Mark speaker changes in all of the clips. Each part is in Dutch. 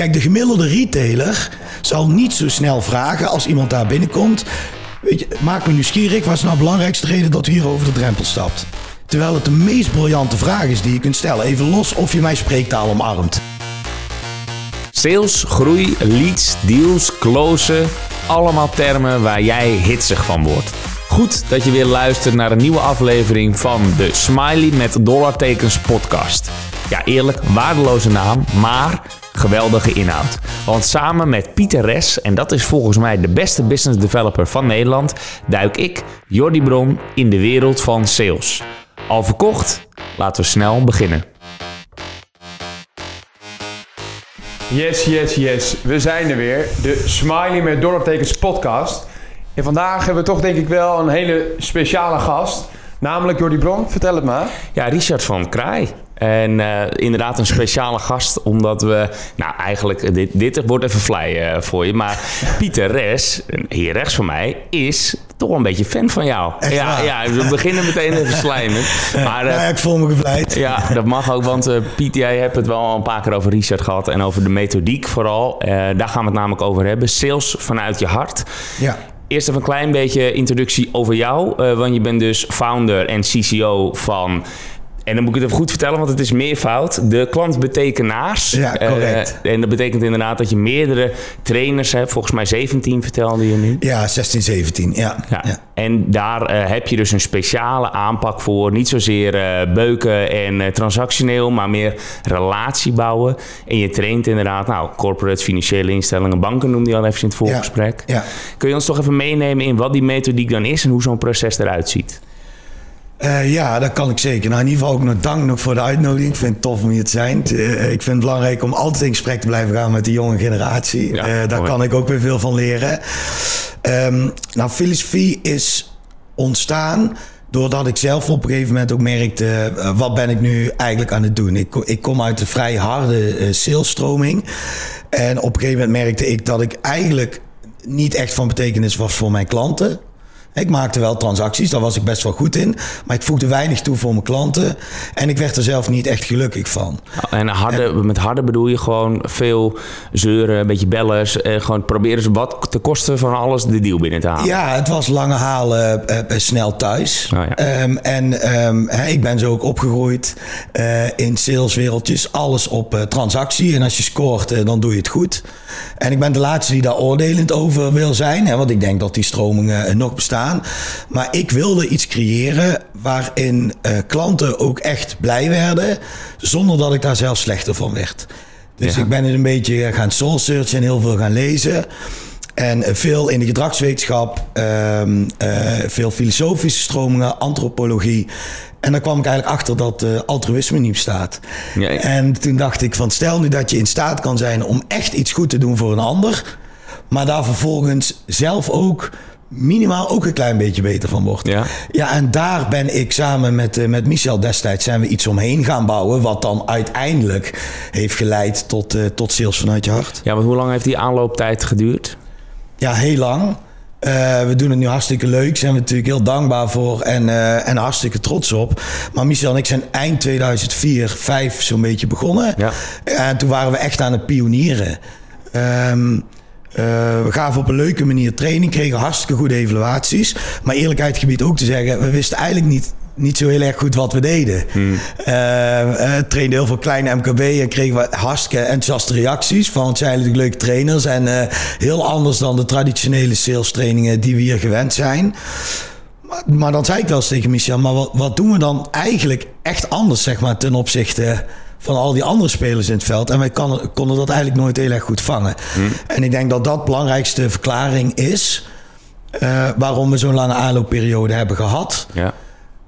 Speaker 1: Kijk, de gemiddelde retailer zal niet zo snel vragen als iemand daar binnenkomt. Weet je, maak me nieuwsgierig. Wat is nou de belangrijkste reden dat u hier over de drempel stapt? Terwijl het de meest briljante vraag is die je kunt stellen. Even los of je mijn spreektaal omarmt.
Speaker 2: Sales, groei, leads, deals, closen. Allemaal termen waar jij hitsig van wordt. Goed dat je weer luistert naar een nieuwe aflevering van de Smiley met dollartekens podcast. Ja, eerlijk, waardeloze naam, maar geweldige inhoud. Want samen met Pieter Res, en dat is volgens mij de beste business developer van Nederland, duik ik, Jordi Bron, in de wereld van sales. Al verkocht? Laten we snel beginnen.
Speaker 3: Yes, yes, yes. We zijn er weer. De Smiley met dollartekens podcast. En vandaag hebben we toch denk ik wel een hele speciale gast. Namelijk Jordi Bron. Vertel het maar.
Speaker 2: Ja, Richard van Kraai. En uh, inderdaad een speciale gast, omdat we... Nou, eigenlijk, dit, dit wordt even fly uh, voor je. Maar Pieter Res, hier rechts van mij, is toch een beetje fan van jou.
Speaker 1: Echt
Speaker 2: ja,
Speaker 1: waar?
Speaker 2: ja, we beginnen meteen even slijmen. Maar, uh,
Speaker 1: Ja, ik voel me gevleid.
Speaker 2: ja, dat mag ook, want uh, Piet, jij hebt het wel al een paar keer over Richard gehad en over de methodiek vooral. Uh, daar gaan we het namelijk over hebben. Sales vanuit je hart.
Speaker 1: Ja.
Speaker 2: Eerst even een klein beetje introductie over jou. Want je bent dus founder en CCO van. En dan moet ik het even goed vertellen, want het is meervoud. De klantbetekenaars.
Speaker 1: Ja, correct.
Speaker 2: Uh, en dat betekent inderdaad dat je meerdere trainers hebt. Volgens mij 17 vertelde je nu.
Speaker 1: Ja, 16, 17. Ja.
Speaker 2: Ja.
Speaker 1: ja.
Speaker 2: En daar uh, heb je dus een speciale aanpak voor. Niet zozeer uh, beuken en transactioneel, maar meer relatie bouwen. En je traint inderdaad, nou, corporate, financiële instellingen, banken noemde je al even in het voorgesprek.
Speaker 1: Ja. Ja.
Speaker 2: Kun je ons toch even meenemen in wat die methodiek dan is en hoe zo'n proces eruit ziet?
Speaker 1: Uh, ja, dat kan ik zeker. Nou, in ieder geval ook nog dank nog voor de uitnodiging. Ik vind het tof om hier te zijn. Uh, ik vind het belangrijk om altijd in gesprek te blijven gaan met de jonge generatie. Ja, uh, daar kan ik ook weer veel van leren. Um, nou, filosofie is ontstaan doordat ik zelf op een gegeven moment ook merkte... wat ben ik nu eigenlijk aan het doen? Ik, ik kom uit een vrij harde salesstroming. En op een gegeven moment merkte ik dat ik eigenlijk niet echt van betekenis was voor mijn klanten... Ik maakte wel transacties, daar was ik best wel goed in. Maar ik voegde weinig toe voor mijn klanten. En ik werd er zelf niet echt gelukkig van.
Speaker 2: En, harde, en met harde bedoel je gewoon veel zeuren, een beetje bellers. Eh, gewoon proberen ze wat te kosten van alles de deal binnen te halen.
Speaker 1: Ja, het was lange halen, uh, uh, snel thuis.
Speaker 2: Oh, ja.
Speaker 1: um, en um, hè, ik ben zo ook opgegroeid uh, in saleswereldjes. Alles op transactie. En als je scoort, dan doe je het goed. En ik ben de laatste die daar oordelend over wil zijn. Hè, want ik denk dat die stromingen nog bestaan. Maar ik wilde iets creëren waarin uh, klanten ook echt blij werden, zonder dat ik daar zelf slechter van werd. Dus ja. ik ben het een beetje gaan soul searchen en heel veel gaan lezen. En veel in de gedragswetenschap, uh, uh, veel filosofische stromingen, antropologie. En dan kwam ik eigenlijk achter dat uh, altruïsme niet bestaat.
Speaker 2: Ja,
Speaker 1: ik... En toen dacht ik van stel nu dat je in staat kan zijn om echt iets goed te doen voor een ander. Maar daar vervolgens zelf ook minimaal ook een klein beetje beter van wordt.
Speaker 2: Ja,
Speaker 1: ja en daar ben ik samen met, uh, met Michel destijds zijn we iets omheen gaan bouwen... wat dan uiteindelijk heeft geleid tot, uh, tot sales vanuit je hart.
Speaker 2: Ja, want hoe lang heeft die aanlooptijd geduurd?
Speaker 1: Ja, heel lang. Uh, we doen het nu hartstikke leuk. Zijn we natuurlijk heel dankbaar voor en, uh, en hartstikke trots op. Maar Michel en ik zijn eind 2004, 5 zo'n beetje begonnen.
Speaker 2: Ja.
Speaker 1: En toen waren we echt aan het pionieren. Um, Uh, we gaven op een leuke manier training, kregen hartstikke goede evaluaties. Maar eerlijkheid gebied ook te zeggen, we wisten eigenlijk niet, niet zo heel erg goed wat we deden.
Speaker 2: Hmm.
Speaker 1: Uh, trainden heel veel kleine MKB en kregen we hartstikke enthousiaste reacties van het zijn natuurlijk leuke trainers. En uh, heel anders dan de traditionele sales trainingen die we hier gewend zijn. Maar, maar dan zei ik wel eens tegen Michel, maar wat, wat doen we dan eigenlijk echt anders zeg maar, ten opzichte van al die andere spelers in het veld. En wij kan, konden dat eigenlijk nooit heel erg goed vangen.
Speaker 2: Hmm.
Speaker 1: En ik denk dat dat de belangrijkste verklaring is... Uh, waarom we zo'n lange aanloopperiode hebben gehad.
Speaker 2: Ja.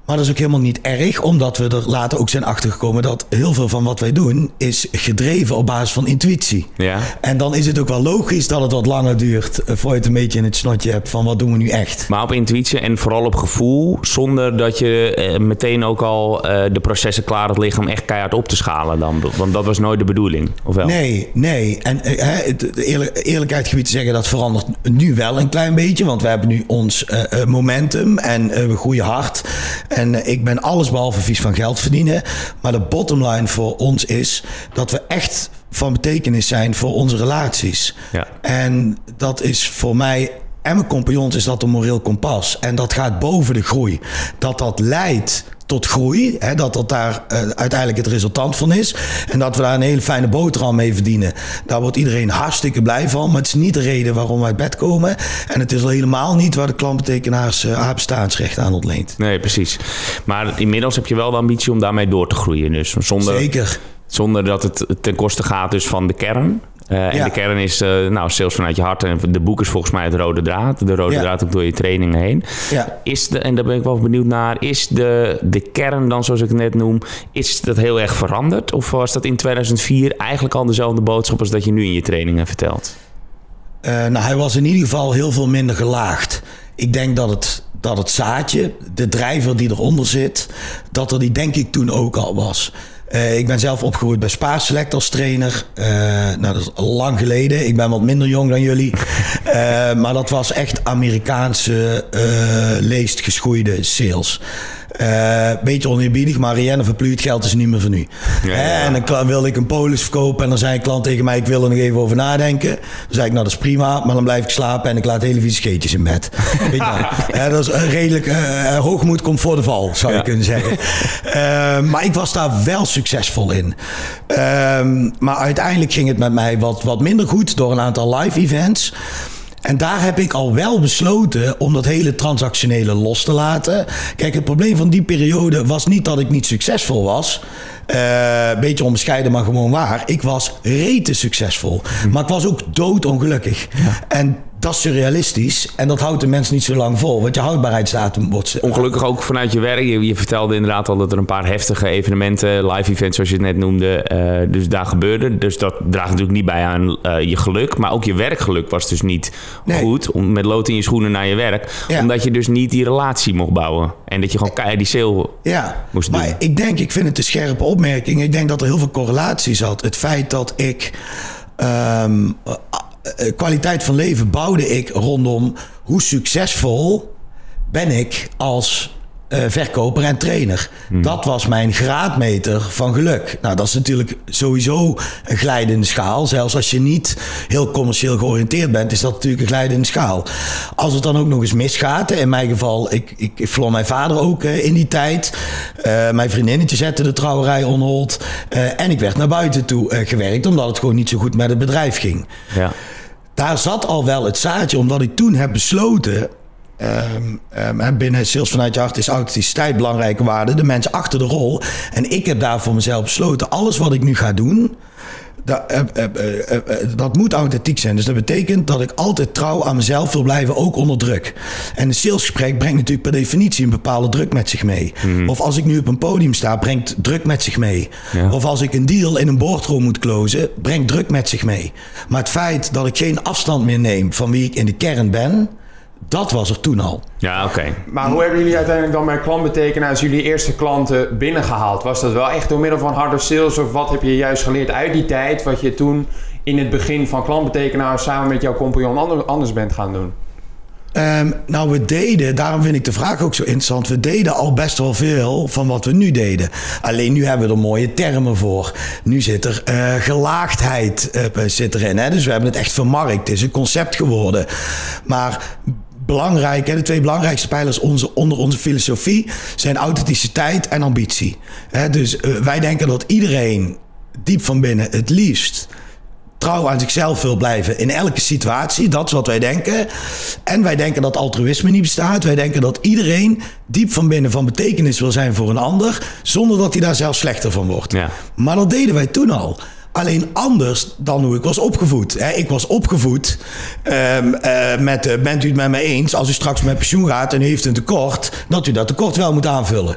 Speaker 1: Maar dat is ook helemaal niet erg, omdat we er later ook zijn achtergekomen dat heel veel van wat wij doen is gedreven op basis van intuïtie.
Speaker 2: Ja.
Speaker 1: En dan is het ook wel logisch dat het wat langer duurt uh, voor je het een beetje in het snotje hebt van wat doen we nu echt.
Speaker 2: Maar op intuïtie en vooral op gevoel, zonder dat je uh, meteen ook al uh, de processen klaar had liggen om echt keihard op te schalen dan. Want dat was nooit de bedoeling, of wel?
Speaker 1: Nee, nee. En eerlijk, eerlijkheid gebied te zeggen, dat verandert nu wel een klein beetje, want we hebben nu ons uh, momentum en we groeien hard. En ik ben alles behalve vies van geld verdienen. Maar de bottom line voor ons is dat we echt van betekenis zijn voor onze relaties.
Speaker 2: Ja.
Speaker 1: En dat is voor mij en mijn compagnons is dat een moreel kompas. En dat gaat boven de groei. Dat dat leidt tot groei. Hè, dat dat daar uh, uiteindelijk het resultant van is. En dat we daar een hele fijne boterham mee verdienen. Daar wordt iedereen hartstikke blij van. Maar het is niet de reden waarom wij uit bed komen. En het is al helemaal niet waar de klantbetekenaars uh, haar bestaansrecht aan ontleent.
Speaker 2: Nee, precies. Maar inmiddels heb je wel de ambitie om daarmee door te groeien. Dus zonder,
Speaker 1: Zeker.
Speaker 2: Zonder dat het ten koste gaat dus van de kern. Uh, en de kern is uh, nou, sales vanuit je hart. En de boek is volgens mij het rode draad. De rode ja. draad ook door je trainingen heen.
Speaker 1: Ja.
Speaker 2: Is de, en daar ben ik wel benieuwd naar. Is de, de kern dan, zoals ik het net noem, is dat heel erg veranderd? Of was dat in 2004 eigenlijk al dezelfde boodschap als dat je nu in je trainingen vertelt?
Speaker 1: Uh, nou, hij was in ieder geval heel veel minder gelaagd. Ik denk dat het, dat het zaadje, de drijver die eronder zit, dat er die denk ik toen ook al was. Uh, ik ben zelf opgegroeid bij Spa Select als trainer. Uh, nou, dat is lang geleden. Ik ben wat minder jong dan jullie. Uh, maar dat was echt Amerikaanse leest geschoeide sales. Een beetje oneerbiedig, maar Rienne verpluurt geld is niet meer van u. Ja, ja. En dan wilde ik een polis verkopen en dan zei een klant tegen mij: Ik wil er nog even over nadenken. Dan zei ik: Nou, dat is prima, maar dan blijf ik slapen en ik laat hele vieze scheetjes in bed. Weet je dat is redelijk uh, hoogmoed komt voor de val, zou je kunnen zeggen. maar ik was daar wel succesvol in. Uh, maar uiteindelijk ging het met mij wat, wat minder goed door een aantal live events. En daar heb ik al wel besloten om dat hele transactionele los te laten. Kijk, het probleem van die periode was niet dat ik niet succesvol was. Uh, beetje onbescheiden, maar gewoon waar. Ik was rete succesvol. Maar ik was ook doodongelukkig. Ja. En dat is surrealistisch. En dat houdt de mens niet zo lang vol. Want je houdbaarheidsdatum wordt...
Speaker 2: Ongelukkig ook vanuit je werk. Je, je, vertelde inderdaad al dat er een paar heftige evenementen... live events zoals je het net noemde... Uh, dus daar gebeurde. Dus dat draagt natuurlijk niet bij aan uh, je geluk. Maar ook je werkgeluk was dus niet nee. goed. Om met lood in je schoenen naar je werk. Ja. Omdat je dus niet die relatie mocht bouwen. En dat je gewoon keihard die sale
Speaker 1: ja,
Speaker 2: moest
Speaker 1: maar
Speaker 2: doen.
Speaker 1: ik denk, ik vind het een scherpe opmerking. Ik denk dat er heel veel correlatie zat. Het feit dat ik... Um, kwaliteit van leven bouwde ik rondom hoe succesvol ben ik als uh, verkoper en trainer. Hmm. Dat was mijn graadmeter van geluk. Nou, dat is natuurlijk sowieso een glijdende schaal. Zelfs als je niet heel commercieel georiënteerd bent, is dat natuurlijk een glijdende schaal. Als het dan ook nog eens misgaat, in mijn geval, ik, ik, ik verloor mijn vader ook uh, in die tijd. Uh, mijn vriendinnetje zette de trouwerij on hold. en ik werd naar buiten toe gewerkt, omdat het gewoon niet zo goed met het bedrijf ging.
Speaker 2: Ja.
Speaker 1: Daar zat al wel het zaadje, omdat ik toen heb besloten. Um, um, binnen Sales vanuit je hart is authenticiteit belangrijke waarde. De mensen achter de rol. En ik heb daar voor mezelf besloten. Alles wat ik nu ga doen. Dat, uh, uh, dat moet authentiek zijn. Dus dat betekent dat ik altijd trouw aan mezelf wil blijven, ook onder druk. En een salesgesprek brengt natuurlijk per definitie een bepaalde druk met zich mee. Mm. Of als ik nu op een podium sta, brengt druk met zich mee.
Speaker 2: Ja.
Speaker 1: Of als ik een deal in een boardroom moet closen, brengt druk met zich mee. Maar het feit dat ik geen afstand meer neem van wie ik in de kern ben, dat was er toen al.
Speaker 2: Ja, oké. Okay.
Speaker 3: Maar hoe hebben jullie uiteindelijk dan bij klantbetekenaars jullie eerste klanten binnengehaald? Was dat wel echt door middel van harde sales of wat heb je juist geleerd uit die tijd wat je toen in het begin van klantbetekenaars samen met jouw compagnon anders bent gaan doen?
Speaker 1: Um, nou, we deden, daarom vind ik de vraag ook zo interessant. We deden al best wel veel van wat we nu deden. Alleen nu hebben we er mooie termen voor. Nu zit er uh, gelaagdheid uh, zit erin. Hè? Dus we hebben het echt vermarkt. Het is een concept geworden. Maar belangrijk, hè, de twee belangrijkste pijlers onze, onder onze filosofie zijn authenticiteit en ambitie. Hè? Dus uh, wij denken dat iedereen diep van binnen het liefst trouw aan zichzelf wil blijven in elke situatie. Dat is wat wij denken. En wij denken dat altruïsme niet bestaat. Wij denken dat iedereen diep van binnen van betekenis wil zijn voor een ander, zonder dat hij daar zelf slechter van wordt.
Speaker 2: Ja.
Speaker 1: Maar dat deden wij toen al. Alleen anders dan hoe ik was opgevoed. ik was opgevoed um, uh, met, uh, bent u het met me eens... als u straks met pensioen gaat en u heeft een tekort... dat u dat tekort wel moet aanvullen.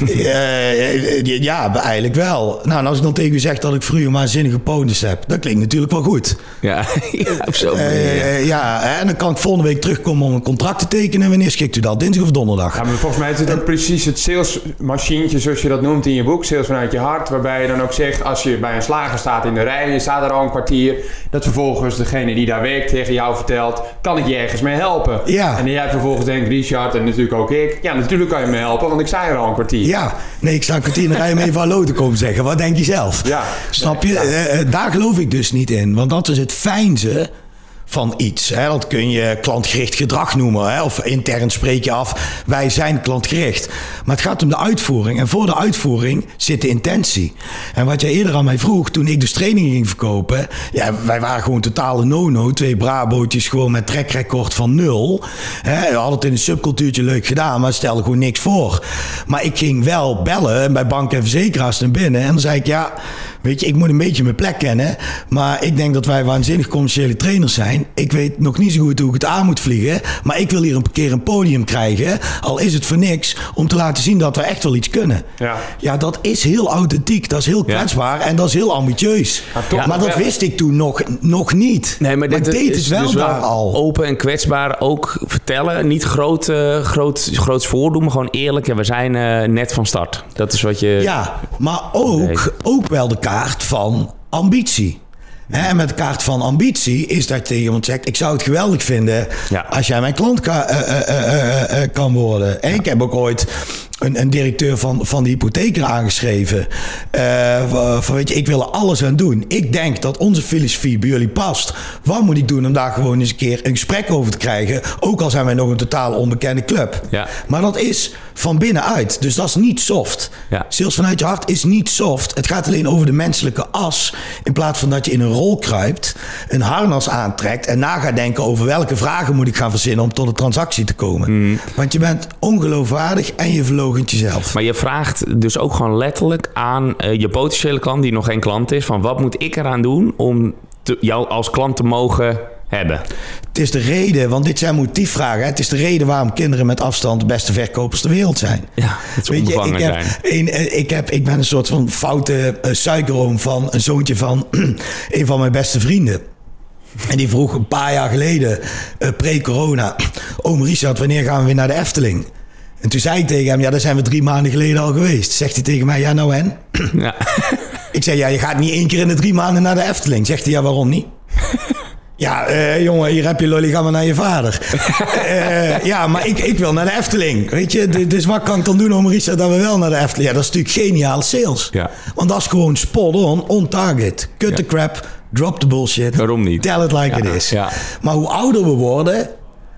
Speaker 1: uh, ja, eigenlijk wel. Nou, en als ik dan tegen u zeg dat ik vroeger maar zinnige ponies heb... dat klinkt natuurlijk wel goed.
Speaker 2: Ja, ja op zo'n
Speaker 1: manier. ja, en dan kan ik volgende week terugkomen om een contract te tekenen. Wanneer schikt u dat? Dinsdag of donderdag?
Speaker 3: Ja, maar volgens mij is het ook precies het salesmachientje zoals je dat noemt in je boek... Sales vanuit je hart, waarbij je dan ook zegt... als je bij een slager staat in de rij, je staat er al een kwartier. Dat vervolgens degene die daar werkt tegen jou vertelt, kan ik je ergens mee helpen?
Speaker 1: Ja.
Speaker 3: En jij vervolgens denkt, Richard en natuurlijk ook ik, ja natuurlijk kan je me helpen, want ik sta er al een kwartier.
Speaker 1: Ja, nee, ik sta een kwartier in de rij om even hallo te komen zeggen. Wat denk je zelf?
Speaker 3: Ja.
Speaker 1: Snap je? Eh, eh, daar geloof ik dus niet in. Want dat is het fijnze van iets. Hè? Dat kun je klantgericht gedrag noemen. Hè? Of intern spreek je af, wij zijn klantgericht. Maar het gaat om de uitvoering. En voor de uitvoering zit de intentie. En wat jij eerder aan mij vroeg, toen ik dus trainingen ging verkopen... Ja, wij waren gewoon totale no-no. Twee brabootjes gewoon met trekrecord van nul. Hè? We hadden het in een subcultuurtje leuk gedaan, maar stelde gewoon niks voor. Maar ik ging wel bellen bij banken en verzekeraars naar binnen. En dan zei ik, ja, weet je, ik moet een beetje mijn plek kennen. Maar ik denk dat wij waanzinnig commerciële trainers zijn. Ik weet nog niet zo goed hoe ik het aan moet vliegen. Maar ik wil hier een keer een podium krijgen. Al is het voor niks. Om te laten zien dat we echt wel iets kunnen.
Speaker 3: Ja.
Speaker 1: Ja, dat is heel authentiek. Dat is heel
Speaker 2: Ja.
Speaker 1: kwetsbaar. En dat is heel ambitieus.
Speaker 3: Maar toch
Speaker 1: maar
Speaker 3: nog
Speaker 1: dat wist ik toen nog, nog niet.
Speaker 2: Nee, maar, dit
Speaker 1: deed
Speaker 2: is
Speaker 1: het wel
Speaker 2: dus
Speaker 1: daar al.
Speaker 2: Open en kwetsbaar ook vertellen. Niet groot, eh, groot, groots voordoen, maar gewoon eerlijk. Ja, we zijn eh, net van start. Dat is wat je...
Speaker 1: Ja, maar ook, ook wel de kaart van ambitie. En met de kaart van ambitie is dat je tegen iemand zegt: Ik zou het geweldig vinden
Speaker 2: Ja.
Speaker 1: als jij mijn klant ka- eh, eh, eh, kan worden. En ik heb ook ooit een, een directeur van, van de hypotheker aangeschreven. eh, van, weet je, ik wil er alles aan doen. Ik denk dat onze filosofie bij jullie past. Wat moet ik doen om daar gewoon eens een keer een gesprek over te krijgen? Ook al zijn wij nog een totaal onbekende club.
Speaker 2: Ja.
Speaker 1: Maar dat is van binnenuit. Dus dat is niet soft.
Speaker 2: Ja.
Speaker 1: Sales vanuit je hart is niet soft. Het gaat alleen over de menselijke as. In plaats van dat je in een rol kruipt, een harnas aantrekt en na gaat denken over welke vragen moet ik gaan verzinnen om tot een transactie te komen. Want je bent ongeloofwaardig en je verlogent jezelf.
Speaker 2: Maar je vraagt dus ook gewoon letterlijk aan eh, je potentiële klant, die nog geen klant is, van wat moet ik eraan doen om te- jou als klant te mogen hebben?
Speaker 1: Het is de reden, want dit zijn motiefvragen. hè. Het is de reden waarom kinderen met afstand de beste verkopers ter wereld zijn.
Speaker 2: Ja, ze
Speaker 1: Weet je, ik, heb een, eh, ik, heb, ik ben een soort van foute uh, suikeroom van een zoontje van een van mijn beste vrienden. En die vroeg een paar jaar geleden, eh, pre-corona... Oom Richard, wanneer gaan we weer naar de Efteling? En toen zei ik tegen hem, ja, daar zijn we drie maanden geleden al geweest. Zegt hij tegen mij, ja nou en?
Speaker 2: Ja.
Speaker 1: Ik zei, ja, je gaat niet één keer in de drie maanden naar de Efteling. Zegt hij, ja, waarom niet? Ja, eh, jongen, hier heb je lolly, ga maar naar je vader. Eh, ja, maar ik, ik wil naar de Efteling. Weet je, dus wat kan ik dan doen om Richard dat we wel naar de Efteling... Ja, dat is natuurlijk geniaal sales.
Speaker 2: Ja.
Speaker 1: Want dat is gewoon spot on, on target. Cut the crap, drop the bullshit.
Speaker 2: Waarom niet?
Speaker 1: Tell it like
Speaker 2: Ja,
Speaker 1: it is.
Speaker 2: ja.
Speaker 1: Maar hoe ouder we worden...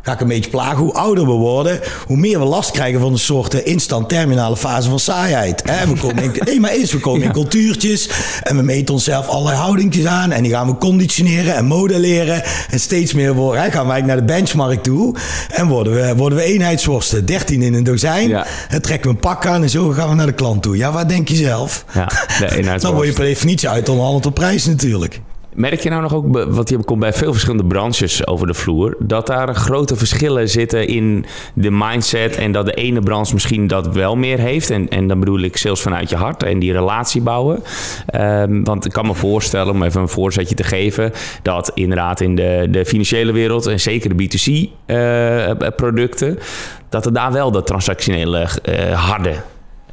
Speaker 1: Ga ik een beetje plagen. Hoe ouder we worden, hoe meer we last krijgen van een soort eh, instant terminale fase van saaiheid. We komen in, nee, maar is, we komen in cultuurtjes en we meten onszelf allerlei houdingjes aan en die gaan we conditioneren en modelleren. En steeds meer worden, hè, gaan wij naar de benchmark toe en worden we, worden we eenheidsworsten. 13 in een dozijn.
Speaker 2: Ja.
Speaker 1: En trekken we een pak aan en zo gaan we naar de klant toe. Ja, wat denk je zelf?
Speaker 2: Ja, de.
Speaker 1: Dan word je per definitie uit onderhandeld op prijs natuurlijk.
Speaker 2: Merk je nou nog ook, want je komt bij veel verschillende branches over de vloer, dat daar grote verschillen zitten in de mindset en dat de ene branche misschien dat wel meer heeft. En, en dan bedoel ik sales vanuit je hart en die relatie bouwen. Ehm, want ik kan me voorstellen, om even een voorzetje te geven, dat inderdaad in de, de financiële wereld en zeker de B2C-producten, dat er daar wel dat transactionele eh, harde,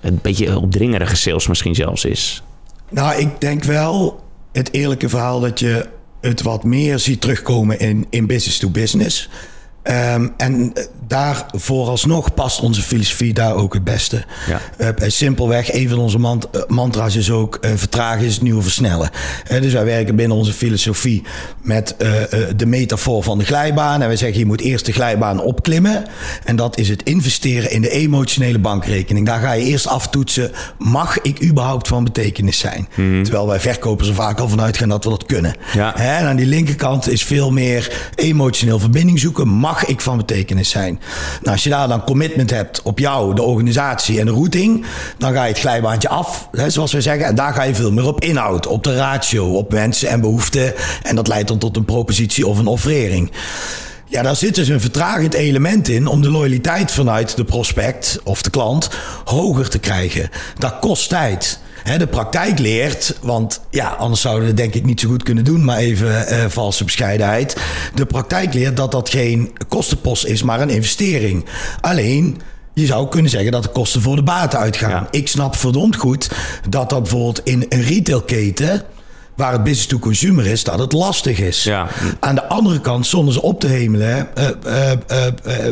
Speaker 2: een beetje opdringerige sales misschien zelfs is.
Speaker 1: Nou, ik denk wel het eerlijke verhaal dat je het wat meer ziet terugkomen in, in business to business. Ehm, en eh, daar vooralsnog past onze filosofie daar ook het beste.
Speaker 2: Ja.
Speaker 1: Eh, simpelweg, een van onze mant- eh, mantra's is ook vertragen is het nieuwe versnellen. Dus wij werken binnen onze filosofie met de metafoor van de glijbaan. En wij zeggen je moet eerst de glijbaan opklimmen. En dat is het investeren in de emotionele bankrekening. Daar ga je eerst aftoetsen, mag ik überhaupt van betekenis zijn? Terwijl wij verkopers er vaak al vanuit gaan dat we dat kunnen.
Speaker 2: Ja.
Speaker 1: En aan die linkerkant is veel meer emotioneel verbinding zoeken. Mag ik van betekenis zijn? Nou, als je daar dan commitment hebt op jou, de organisatie en de routing, dan ga je het glijbaantje af, hè, zoals we zeggen. En daar ga je veel meer op inhoud, op de ratio, op wensen en behoeften. En dat leidt dan tot een propositie of een offering. Ja, daar zit dus een vertragend element in om de loyaliteit vanuit de prospect of de klant hoger te krijgen. Dat kost tijd. De praktijk leert, want ja, anders zouden we het denk ik niet zo goed kunnen doen, maar even eh, valse bescheidenheid. De praktijk leert dat dat geen kostenpost is, maar een investering. Alleen, je zou kunnen zeggen dat de kosten voor de baten uitgaan.
Speaker 2: Ja.
Speaker 1: Ik snap verdomd goed dat dat bijvoorbeeld in een retailketen waar het business to consumer is, dat het lastig is.
Speaker 2: Ja.
Speaker 1: Aan de andere kant, zonder ze op te hemelen, uh,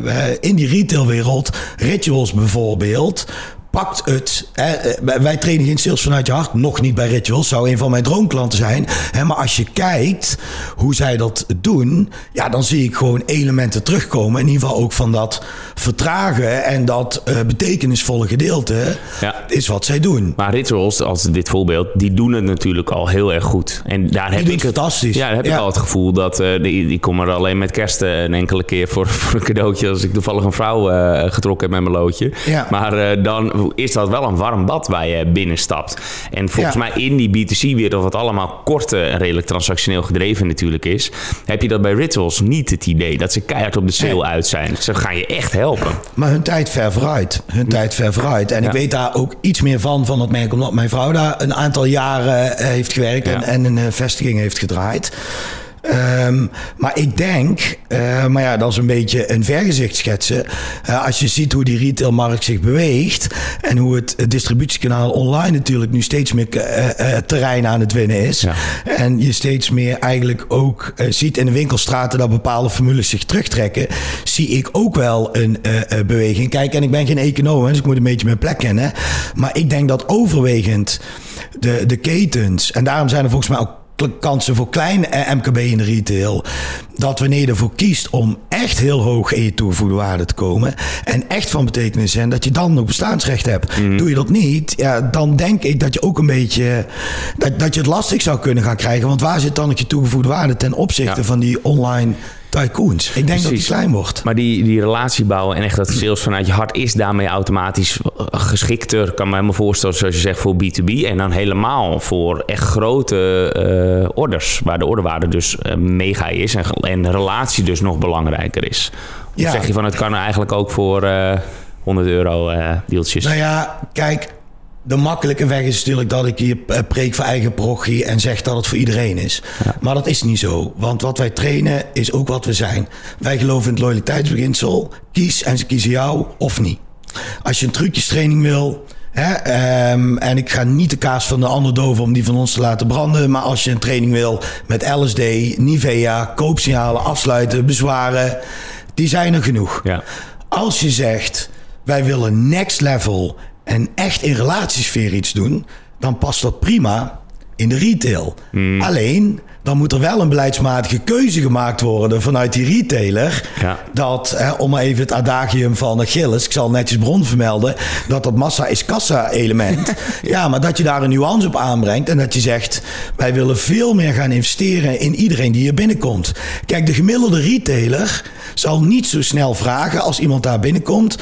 Speaker 1: uh, in die retailwereld, rituals bijvoorbeeld, pakt het. wij trainen geen sales vanuit je hart. Nog niet bij Rituals. Zou een van mijn droomklanten zijn. Hè, maar als je kijkt hoe zij dat doen. Ja, dan zie ik gewoon elementen terugkomen. In ieder geval ook van dat vertragen. En dat uh, betekenisvolle gedeelte. Ja. Is wat zij doen.
Speaker 2: Maar Rituals, als dit voorbeeld. Die doen het natuurlijk al heel erg goed. En daar heb ik
Speaker 1: fantastisch.
Speaker 2: Ja, daar heb ik al het gevoel dat. Uh, die, die kom er alleen met kerst uh, een enkele keer voor, voor een cadeautje. Als ik toevallig een vrouw getrokken heb met mijn loodje. Ja. Maar dan is dat wel een warm bad waar je binnenstapt. En volgens mij in die B2C-wereld, wat allemaal korte en redelijk transactioneel gedreven natuurlijk is, heb je dat bij Rituals niet het idee dat ze keihard op de sale uit zijn. Ze gaan je echt helpen.
Speaker 1: Maar hun tijd ver vooruit. Hun tijd ver vooruit. En ik weet daar ook iets meer van, van het merk, omdat mijn vrouw daar een aantal jaren eh, heeft gewerkt en, en een eh, vestiging heeft gedraaid. Um, maar ik denk, uh, maar ja, dat is een beetje een vergezicht schetsen. Uh, als je ziet hoe die retailmarkt zich beweegt en hoe het, distributiekanaal online natuurlijk nu steeds meer uh, terrein aan het winnen is. Ja. En je steeds meer eigenlijk ook ziet in de winkelstraten dat bepaalde formules zich terugtrekken, zie ik ook wel een beweging. Kijk, en ik ben geen econoom, dus ik moet een beetje mijn plek kennen. Maar ik denk dat overwegend de, de ketens, en daarom zijn er volgens mij ook kansen voor klein MKB in de retail. Dat wanneer je ervoor kiest om echt heel hoog in je toegevoegde waarde te komen. En echt van betekenis zijn dat je dan nog bestaansrecht hebt. Mhm. Doe je dat niet, ja, dan denk ik dat je ook een beetje. Dat, dat je het lastig zou kunnen gaan krijgen. Want waar zit dan je toegevoegde waarde ten opzichte van die online tycoons. Ik denk dat die klein wordt.
Speaker 2: Maar die, die relatie bouwen en echt dat sales vanuit je hart is daarmee automatisch geschikter. Kan me helemaal voorstellen, zoals je zegt, voor B2B. En dan helemaal voor echt grote uh, orders. Waar de orderwaarde dus uh, mega is en, en relatie dus nog belangrijker is. Of ja. zeg je van het kan eigenlijk ook voor uh, eh, 100 euro deeltjes?
Speaker 1: Nou ja, kijk, de makkelijke weg is natuurlijk dat ik hier eh, preek voor eigen prochie en zeg dat het voor iedereen is. Maar dat is niet zo. Want wat wij trainen is ook wat we zijn. Wij geloven in het loyaliteitsbeginsel. Kies en ze kiezen jou of niet. Als je een trucjestraining wil. Hè, um, en ik ga niet de kaas van de ander doven om die van ons te laten branden. Maar als je een training wil met LSD, Nivea, koopsignalen, afsluiten, bezwaren. Die zijn er genoeg. Ja. Als je zegt, wij willen next level en echt in relatiesfeer iets doen, dan past dat prima in de retail. Hmm. Alleen, dan moet er wel een beleidsmatige keuze gemaakt worden vanuit die retailer. Ja. Dat, hè, om maar even het adagium van Achilles, ik zal netjes bron vermelden, dat dat massa is kassa element. ja, maar dat je daar een nuance op aanbrengt en dat je zegt, wij willen veel meer gaan investeren in iedereen die hier binnenkomt. Kijk, de gemiddelde retailer zal niet zo snel vragen als iemand daar binnenkomt.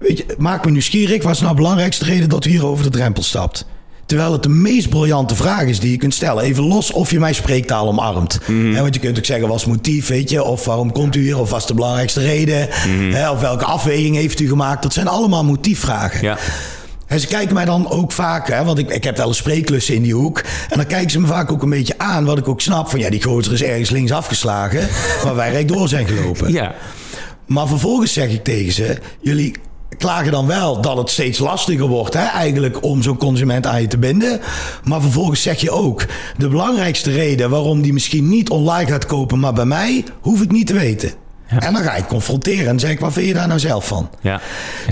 Speaker 1: Weet je, maak me nieuwsgierig. Wat is nou de belangrijkste reden dat u hier over de drempel stapt? Terwijl het de meest briljante vraag is die je kunt stellen. Even los of je mijn spreektaal omarmt. Mm want je kunt ook zeggen, was motief, weet je? Of waarom komt u hier? Of was de belangrijkste reden? Mhm. of welke afweging heeft u gemaakt? Dat zijn allemaal motiefvragen. Ja. En ze kijken mij dan ook vaak, hè, want ik, ik heb wel een spreeklussen in die hoek. En dan kijken ze me vaak ook een beetje aan, wat ik ook snap. Van ja, die gozer is ergens links afgeslagen, waar wij rechtdoor zijn gelopen. Ja. Maar vervolgens zeg ik tegen ze, jullie klagen dan wel dat het steeds lastiger wordt, hè, eigenlijk om zo'n consument aan je te binden. Maar vervolgens zeg je ook: de belangrijkste reden waarom die misschien niet online gaat kopen, maar bij mij, hoef ik niet te weten. En dan ga ik confronteren en zeg ik, wat vind je daar nou zelf van? Ja.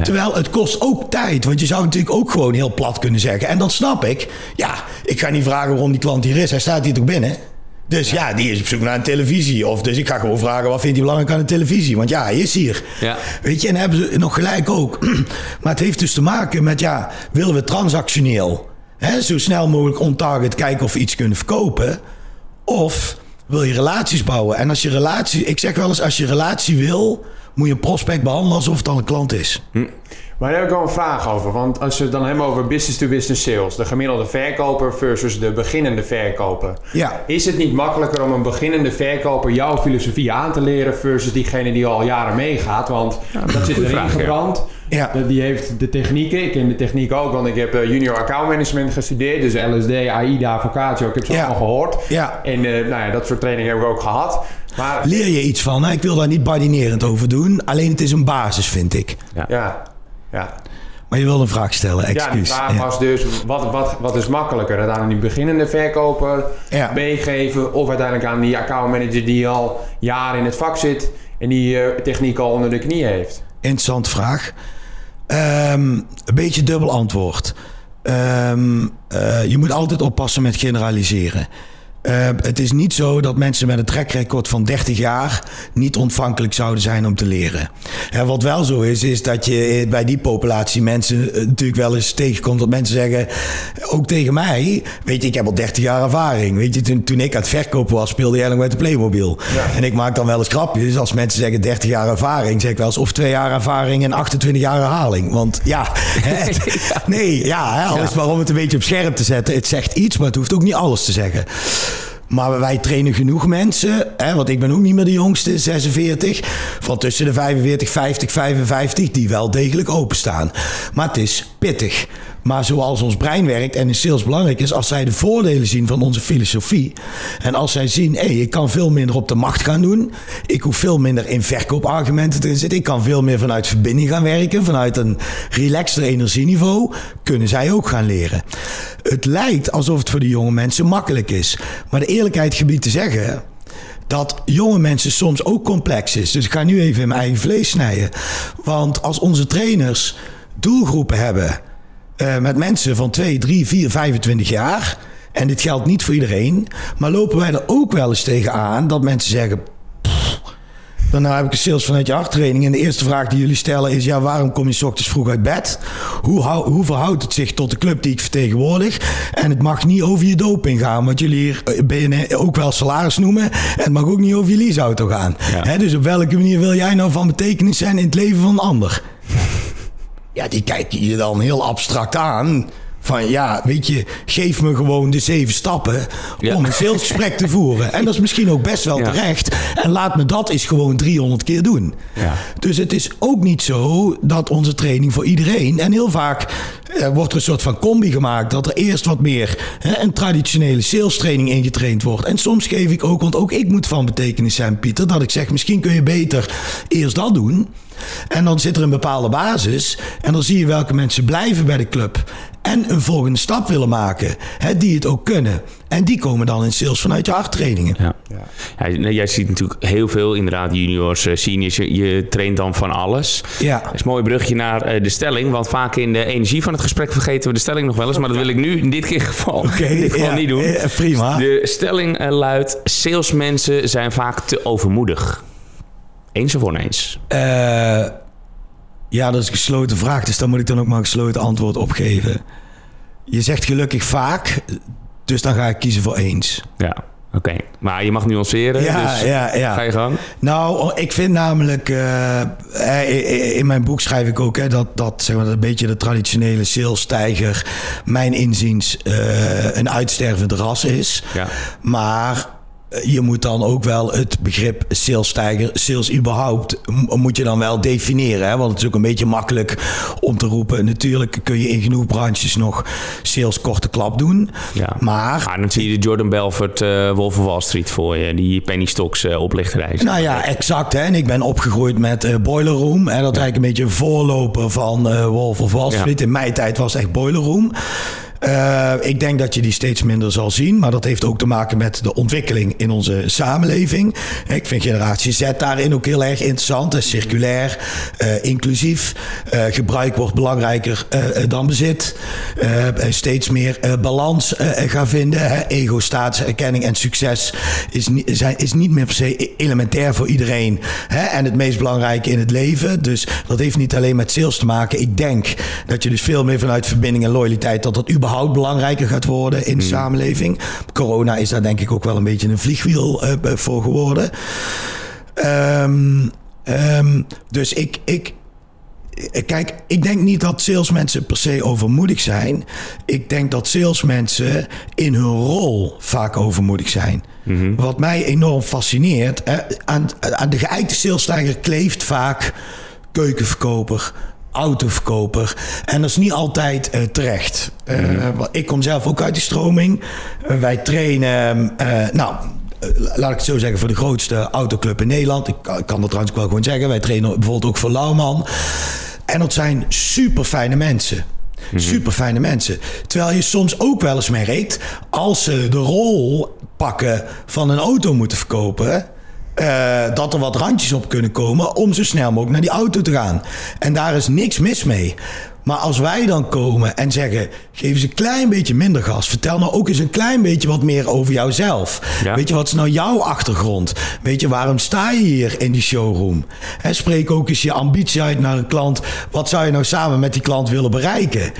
Speaker 1: Terwijl het kost ook tijd, want je zou natuurlijk ook gewoon heel plat kunnen zeggen. En dat snap ik. Ja, ik ga niet vragen waarom die klant hier is. Hij staat hier toch binnen? Dus ja. die is op zoek naar een televisie. Of dus ik ga gewoon vragen, wat vindt hij belangrijk aan de televisie? Want ja, hij is hier. Ja. Weet je, en hebben ze nog gelijk ook. maar het heeft dus te maken met, ja, willen we transactioneel... Hè, zo snel mogelijk on-target kijken of we iets kunnen verkopen... of wil je relaties bouwen. En als je relatie... Ik zeg wel eens, als je relatie wil... moet je een prospect behandelen alsof het al een klant is. Hm.
Speaker 3: Maar daar heb ik wel een vraag over. Want als we het dan hebben over business-to-business sales, de gemiddelde verkoper versus de beginnende verkoper. Ja. Is het niet makkelijker om een beginnende verkoper jouw filosofie aan te leren versus diegene die al jaren meegaat? Want dat zit erin gebrand. Ja. Die heeft de technieken. Ik ken de techniek ook, want ik heb eh, junior account management gestudeerd. Dus LSD, AIDA, Avocatio. Ik heb ze allemaal gehoord. Ja. En uh, nou ja, dat soort training heb ik ook gehad.
Speaker 1: Maar, Leer je iets van? Hè? Ik wil daar niet badinerend over doen. Alleen het is een basis, vind ik.
Speaker 3: Ja. Ja.
Speaker 1: Maar je wilde een vraag stellen, excuus.
Speaker 3: Ja, die vraag was dus, wat, wat, wat is makkelijker? Het aan die beginnende verkoper ja. meegeven... of uiteindelijk aan die accountmanager die al jaren in het vak zit... en die uh, techniek al onder de knie heeft?
Speaker 1: Interessante vraag. Um, een beetje dubbel antwoord. Um, uh, je moet altijd oppassen met generaliseren. Uh, het is niet zo dat mensen met een trackrecord van 30 jaar niet ontvankelijk zouden zijn om te leren. Wat wel zo is, is dat je bij die populatie mensen uh, natuurlijk wel eens tegenkomt dat mensen zeggen, ook tegen mij, weet je, ik heb al 30 jaar ervaring. Weet je, toen, toen ik aan het verkopen was, speelde jij nog met de Playmobil. Ja. En ik maak dan wel eens grapjes als mensen zeggen 30 jaar ervaring, zeg ik wel eens of 2 jaar ervaring en 28 jaar herhaling. Want ja, het, nee, ja, hè, alles maar om het een beetje op scherp te zetten. Het zegt iets, maar het hoeft ook niet alles te zeggen. Maar wij trainen genoeg mensen, hè, want ik ben ook niet meer de jongste, 46, van tussen de 45, 50, 55, die wel degelijk openstaan. Maar het is pittig. Maar zoals ons brein werkt en in sales belangrijk is, als zij de voordelen zien van onze filosofie. En als zij zien, hé, hey, ik kan veel minder op de macht gaan doen. Ik hoef veel minder in verkoopargumenten te zitten. Ik kan veel meer vanuit verbinding gaan werken, vanuit een relaxter energieniveau. Kunnen zij ook gaan leren. Het lijkt alsof het voor de jonge mensen makkelijk is. Maar de eerlijkheid gebied te zeggen dat jonge mensen soms ook complex is. Dus ik ga nu even in mijn eigen vlees snijden. Want als onze trainers doelgroepen hebben uh, met mensen van 2, 3, 4, 25 jaar. En dit geldt niet voor iedereen. Maar lopen wij er ook wel eens tegenaan dat mensen zeggen. Dan heb ik een sales vanuit je training. En de eerste vraag die jullie stellen is: ja, waarom kom je s ochtends vroeg uit bed? Hoe, hoe verhoudt het zich tot de club die ik vertegenwoordig? En het mag niet over je doping gaan, wat jullie hier eh, BNN ook wel salaris noemen. En het mag ook niet over je leaseauto gaan. Ja. dus op welke manier wil jij nou van betekenis zijn in het leven van een ander? Ja, die kijken je dan heel abstract aan. Van ja, weet je, geef me gewoon de zeven stappen om een salesgesprek te voeren. En dat is misschien ook best wel terecht. En laat me dat eens gewoon 300 keer doen. Ja. Dus het is ook niet zo dat onze training voor iedereen. En heel vaak eh, wordt er een soort van combi gemaakt. Dat er eerst wat meer hè, een traditionele sales training ingetraind wordt. En soms geef ik ook, want ook ik moet van betekenis zijn, Pieter. Dat ik zeg, misschien kun je beter eerst dat doen. En dan zit er een bepaalde basis. En dan zie je welke mensen blijven bij de club. En een volgende stap willen maken. Hè, die het ook kunnen. En die komen dan in sales vanuit je trainingen.
Speaker 2: Ja. Ja. jij ziet natuurlijk heel veel, inderdaad, juniors, eh, seniors. Je, je traint dan van alles. Ja. Dat is een mooi brugje naar uh, de stelling. Want vaak in de energie van het gesprek vergeten we de stelling nog wel eens. Maar dat wil ik nu in dit keer geval, okay, dit geval niet doen.
Speaker 1: prima.
Speaker 2: De stelling uh, luidt: salesmensen zijn vaak te overmoedig. Eens of oneens? Uh,
Speaker 1: ja, dat is een gesloten vraag. Dus daar moet ik dan ook maar een gesloten antwoord op geven. Je zegt gelukkig vaak, dus dan ga ik kiezen voor eens.
Speaker 2: Ja, oké. Maar je mag nuanceren, ja, dus ja, ja. ga je gang.
Speaker 1: Nou, ik vind namelijk... Uh, in mijn boek schrijf ik ook hè, dat, dat, zeg maar, een beetje de traditionele salesstijger... mijn inziens uh, een uitstervend ras is. Ja. Maar je moet dan ook wel het begrip salesstijger, sales überhaupt, moet je dan wel definiëren. Hè? Want het is ook een beetje makkelijk om te roepen. Natuurlijk kun je in genoeg branches nog sales korte klap doen. Ja. Maar,
Speaker 2: dan zie je de Jordan Belfort uh, Wolf of Wall Street voor je, die penny stocks uh, oplichterij.
Speaker 1: Nou ja, exact. Hè? En ik ben opgegroeid met uh, Boiler Room. En dat is eigenlijk een beetje een voorloper van Wolf of Wall Street. In mijn tijd was het echt Boiler Room. Uh, ik denk dat je die steeds minder zal zien. Maar dat heeft ook te maken met de ontwikkeling in onze samenleving. Ik vind generatie Z daarin ook heel erg interessant. Circulair, uh, inclusief. Uh, gebruik wordt belangrijker dan bezit. steeds meer balans gaan vinden. Ego, staatserkenning en succes is, niet, zijn, is niet meer per se elementair voor iedereen. Hè? En het meest belangrijke in het leven. Dus dat heeft niet alleen met sales te maken. Ik denk dat je dus veel meer vanuit verbinding en loyaliteit... dat dat überhaupt überhaupt belangrijker gaat worden in de hmm. samenleving. Corona is daar denk ik ook wel een beetje een vliegwiel uh, voor geworden. Um, um, dus ik, ik, Kijk, ik denk niet dat salesmensen per se overmoedig zijn. Ik denk dat salesmensen in hun rol vaak overmoedig zijn. Mm Wat mij enorm fascineert, aan, aan de geëikte salesstijger kleeft vaak keukenverkoper, autoverkoper. En dat is niet altijd uh, terecht. Uh, Ik kom zelf ook uit die stroming. Uh, wij trainen, nou, laat ik het zo zeggen, voor de grootste autoclub in Nederland. Ik, ik kan dat trouwens ook wel gewoon zeggen. Wij trainen bijvoorbeeld ook voor Lauwman. En dat zijn super fijne mensen. Mhm. Super fijne mensen. Terwijl je soms ook wel eens merkt, als ze de rol pakken van een auto moeten verkopen. Uh, dat er wat randjes op kunnen komen om zo snel mogelijk naar die auto te gaan. En daar is niks mis mee. Maar als wij dan komen en zeggen: geef eens een klein beetje minder gas. Vertel nou ook eens een klein beetje wat meer over jouzelf. Weet je, wat is nou jouw achtergrond? Weet je, waarom sta je hier in die showroom? He, spreek ook eens je ambitie uit naar een klant. Wat zou je nou samen met die klant willen bereiken?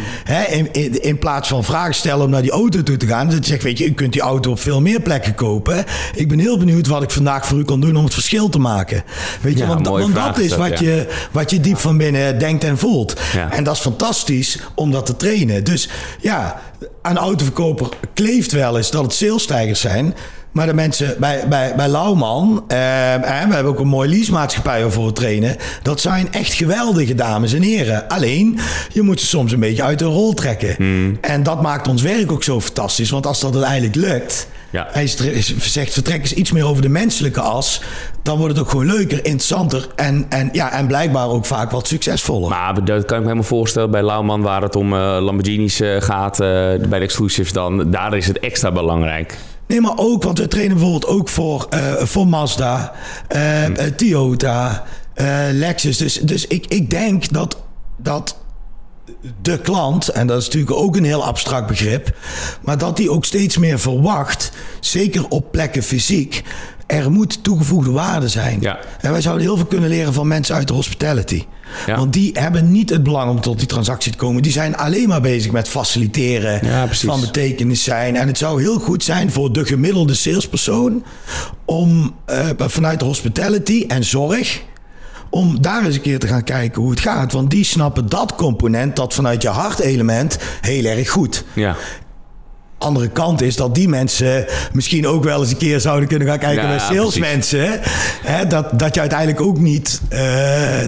Speaker 1: in, in, in, plaats van vragen stellen om naar die auto toe te gaan. Dat je zegt: Weet je, u kunt die auto op veel meer plekken kopen. Ik ben heel benieuwd wat ik vandaag voor u kan doen om het verschil te maken. Weet je, want, want dat is wat, je, wat je diep van binnen denkt en voelt. En dat is fantastisch fantastisch om dat te trainen. Dus ja, aan autoverkoper kleeft wel eens dat het salesstijgers zijn. Maar de mensen bij, bij, bij Lauwman, eh, eh, we hebben ook een mooie leasemaatschappij waarvoor we trainen. Dat zijn echt geweldige dames en heren. Alleen, je moet ze soms een beetje uit de rol trekken. Hmm. En dat maakt ons werk ook zo fantastisch. Want als dat uiteindelijk lukt, ja. Hij zegt, vertrek eens iets meer over de menselijke as. Dan wordt het ook gewoon leuker, interessanter en, en, ja, en blijkbaar ook vaak wat succesvoller.
Speaker 2: Maar dat kan ik me helemaal voorstellen. Bij Lauwman, waar het om uh, Lamborghinis uh, gaat, uh, bij de exclusives dan, daar is het extra belangrijk.
Speaker 1: Nee, maar ook, want we trainen bijvoorbeeld ook voor, voor Mazda, hm. Toyota, Lexus. Dus, dus ik, ik denk dat, dat de klant, en dat is natuurlijk ook een heel abstract begrip, maar dat die ook steeds meer verwacht, zeker op plekken fysiek, er moet toegevoegde waarde zijn. Ja. En wij zouden heel veel kunnen leren van mensen uit de hospitality. Want die hebben niet het belang om tot die transactie te komen. Die zijn alleen maar bezig met faciliteren van betekenis zijn. En het zou heel goed zijn voor de gemiddelde salespersoon om uh, vanuit de hospitality en zorg om daar eens een keer te gaan kijken hoe het gaat. Want die snappen dat component, dat vanuit je hartelement, heel erg goed. Ja andere kant is dat die mensen misschien ook wel eens een keer zouden kunnen gaan kijken naar salesmensen. Hè, dat, dat je uiteindelijk ook niet uh,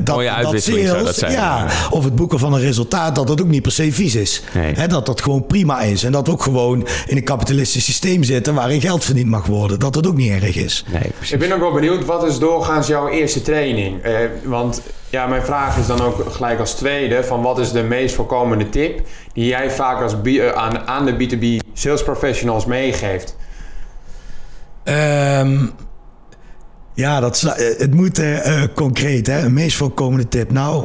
Speaker 1: dat, dat sales, dat zijn, ja, of het boeken van een resultaat, dat dat ook niet per se vies is. Hè, dat dat gewoon prima is. En dat we ook gewoon in een kapitalistisch systeem zitten waarin geld verdiend mag worden. Dat dat ook niet erg is.
Speaker 3: Nee, Ik ben ook wel benieuwd, wat is doorgaans jouw eerste training? Uh, want ja, mijn vraag is dan ook gelijk als tweede: van wat is de meest voorkomende tip die jij vaak als uh, aan, aan de B2B sales professionals meegeeft?
Speaker 1: Um, ja, dat, eh, het moet uh, concreet, hè? Een meest voorkomende tip. Nou,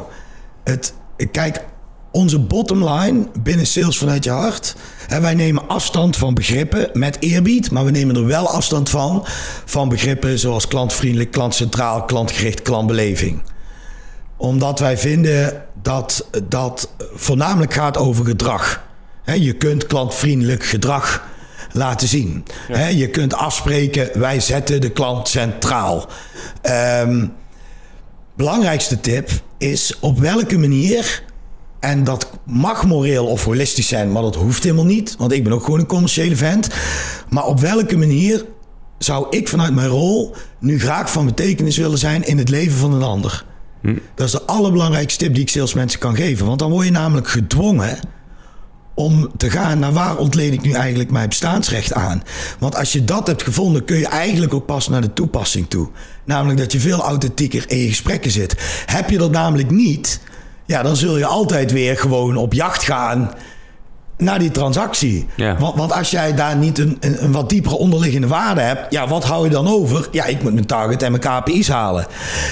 Speaker 1: het, kijk, onze bottom line binnen sales vanuit je hart. Hè, wij nemen afstand van begrippen met eerbied, maar we nemen er wel afstand van. Van begrippen zoals klantvriendelijk, klantcentraal, klantgericht, klantbeleving omdat wij vinden dat dat voornamelijk gaat over gedrag. je kunt klantvriendelijk gedrag laten zien. je kunt afspreken, wij zetten de klant centraal. Um, belangrijkste tip is op welke manier, en dat mag moreel of holistisch zijn, maar dat hoeft helemaal niet, want ik ben ook gewoon een commerciële vent. Maar op welke manier zou ik vanuit mijn rol nu graag van betekenis willen zijn in het leven van een ander? Dat is de allerbelangrijkste tip die ik salesmensen kan geven. Want dan word je namelijk gedwongen om te gaan naar waar ontleen ik nu eigenlijk mijn bestaansrecht aan. Want als je dat hebt gevonden, kun je eigenlijk ook pas naar de toepassing toe. Namelijk dat je veel authentieker in je gesprekken zit. Heb je dat namelijk niet, ja, dan zul je altijd weer gewoon op jacht gaan naar die transactie. Want, want, als jij daar niet een, een, een, wat diepere onderliggende waarde hebt, ja, wat hou je dan over? Ja, ik moet mijn target en mijn KPI's halen.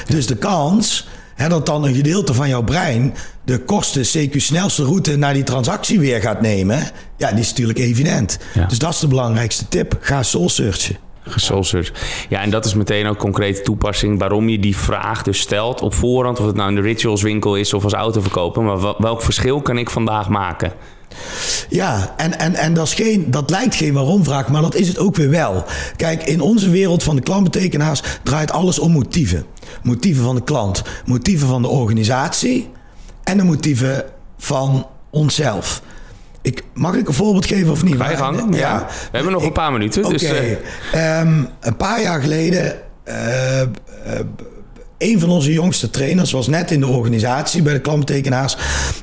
Speaker 1: Dus de kans Hè, dat dan een gedeelte van jouw brein de kosten CQ snelste route naar die transactie weer gaat nemen. Ja, die is natuurlijk evident. Dus dat is de belangrijkste tip. Ga soul searchen.
Speaker 2: Gesoulsearch. Ja, en dat is meteen ook concrete toepassing waarom je die vraag dus stelt op voorhand. Of het nou in de rituals winkel is of als autoverkoper. Maar welk verschil kan ik vandaag maken?
Speaker 1: Ja, en, en, en dat, is geen, dat lijkt geen waarom-vraag, maar dat is het ook weer wel. Kijk, in onze wereld van de klantbetekenaars draait alles om motieven. Motieven van de klant, motieven van de organisatie en de motieven van onszelf. Ik, mag ik een voorbeeld geven of niet?
Speaker 2: Ga je gang. Ja. We hebben nog een paar minuten.
Speaker 1: Dus, Oké. Dus, een paar jaar geleden uh, een van onze jongste trainers was net in de organisatie bij de klantbetekenaars.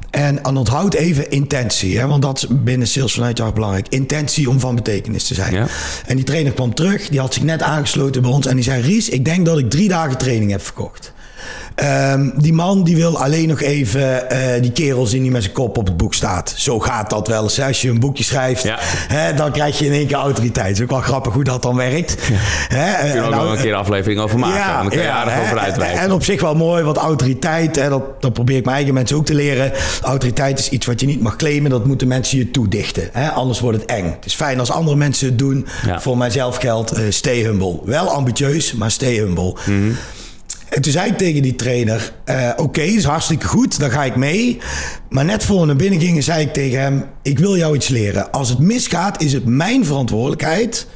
Speaker 1: En onthoud even intentie, hè, want dat is binnen sales vanuit jou belangrijk. Intentie om van betekenis te zijn. Ja. En die trainer kwam terug, die had zich net aangesloten bij ons en die zei: Ries, ik denk dat ik drie dagen training heb verkocht. Ehm, die man die wil alleen nog even uh, die kerel zien die met zijn kop op het boek staat. Zo gaat dat wel eens. Als je een boekje schrijft, ja. hè, dan krijg je in één keer autoriteit. Het is ook wel grappig hoe dat dan werkt.
Speaker 2: Ja. Hè, Kun je nou, wel een keer aflevering over maken. Ja, dan kun je aardig over uitwijken.
Speaker 1: En op zich wel mooi, want autoriteit, hè, dat, dat probeer ik mijn eigen mensen ook te leren. Autoriteit is iets wat je niet mag claimen. Dat moeten mensen je toedichten. Hè? Anders wordt het eng. Het is fijn als andere mensen het doen. Voor mijzelf geldt, uh, stay humble. Wel ambitieus, maar stay humble. Mm en toen zei ik tegen die trainer: uh, Oké, okay, is hartstikke goed, dan ga ik mee. Maar net voor we naar binnen gingen, zei ik tegen hem: Ik wil jou iets leren. Als het misgaat, is het mijn verantwoordelijkheid.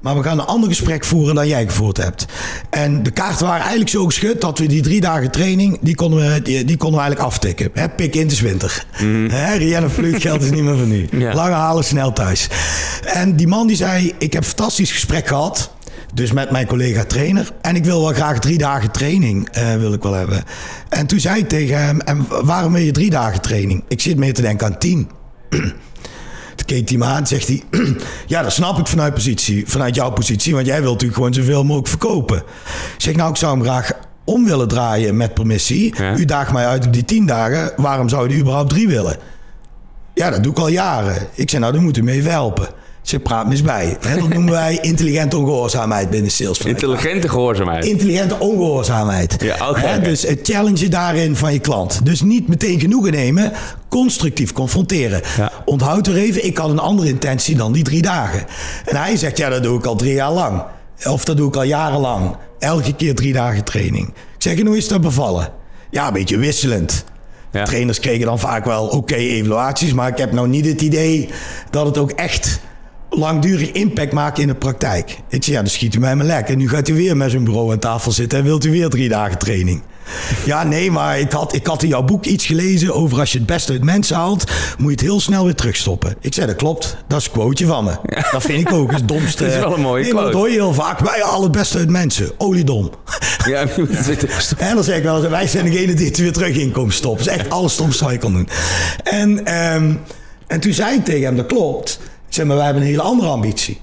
Speaker 1: Maar we gaan een ander gesprek voeren dan jij gevoerd hebt. En de kaarten waren eigenlijk zo geschud dat we die drie dagen training, die konden we, die, die konden we eigenlijk aftikken. Hè, pik in, de winter. Mm. Rienne vluchtgeld is niet meer van nu. Lange halen, snel thuis. En die man die zei, ik heb een fantastisch gesprek gehad. Dus met mijn collega trainer. En ik wil wel graag drie dagen training uh, wil ik wel hebben. En toen zei ik tegen hem, en waarom wil je drie dagen training? Ik zit meer te denken aan tien. Toen keek hij me aan zegt hij... ja, dat snap ik vanuit, positie, vanuit jouw positie. Want jij wilt natuurlijk gewoon zoveel mogelijk verkopen. Ik zeg, nou, ik zou hem graag om willen draaien met permissie. U daagt mij uit op die tien dagen. Waarom zou je überhaupt drie willen? Ja, dat doe ik al jaren. Ik zei, nou, dan moet u mee helpen. Ze praat eens bij. dat noemen wij intelligente ongehoorzaamheid binnen sales.
Speaker 2: Intelligente gehoorzaamheid.
Speaker 1: Intelligente ongehoorzaamheid. Ja, okay, Dus het challenge daarin van je klant. Dus niet meteen genoegen nemen, constructief confronteren. Onthoud er even, ik had een andere intentie dan die drie dagen. En hij zegt, ja, dat doe ik al drie jaar lang. Of dat doe ik al jarenlang. Elke keer drie dagen training. Ik zeg, en hoe is dat bevallen? Ja, een beetje wisselend. Ja. Trainers kregen dan vaak wel oké evaluaties, maar ik heb nou niet het idee dat het ook echt langdurig impact maken in de praktijk. Ik zeg, ja, dan schiet u mij maar lekker. En nu gaat u weer met zijn bureau aan tafel zitten en wilt u weer drie dagen training. Ja, nee, maar ik had, ik had in jouw boek iets gelezen over als je het beste uit mensen haalt, moet je het heel snel weer terugstoppen. Ik zei, dat klopt. Dat is een quoteje van me. Dat vind ik ook het domste.
Speaker 2: dat is wel een mooie
Speaker 1: nee,
Speaker 2: quote.
Speaker 1: dat hoor je heel vaak. Wij halen het beste uit mensen. Oliedom. Ja, en dan zeg ik wel, wij zijn degene die het weer terug in komen stoppen. Dat is echt alles stomste wat je kan doen. En, um, en toen zei ik tegen hem, dat klopt. Zeg maar, wij hebben een hele andere ambitie.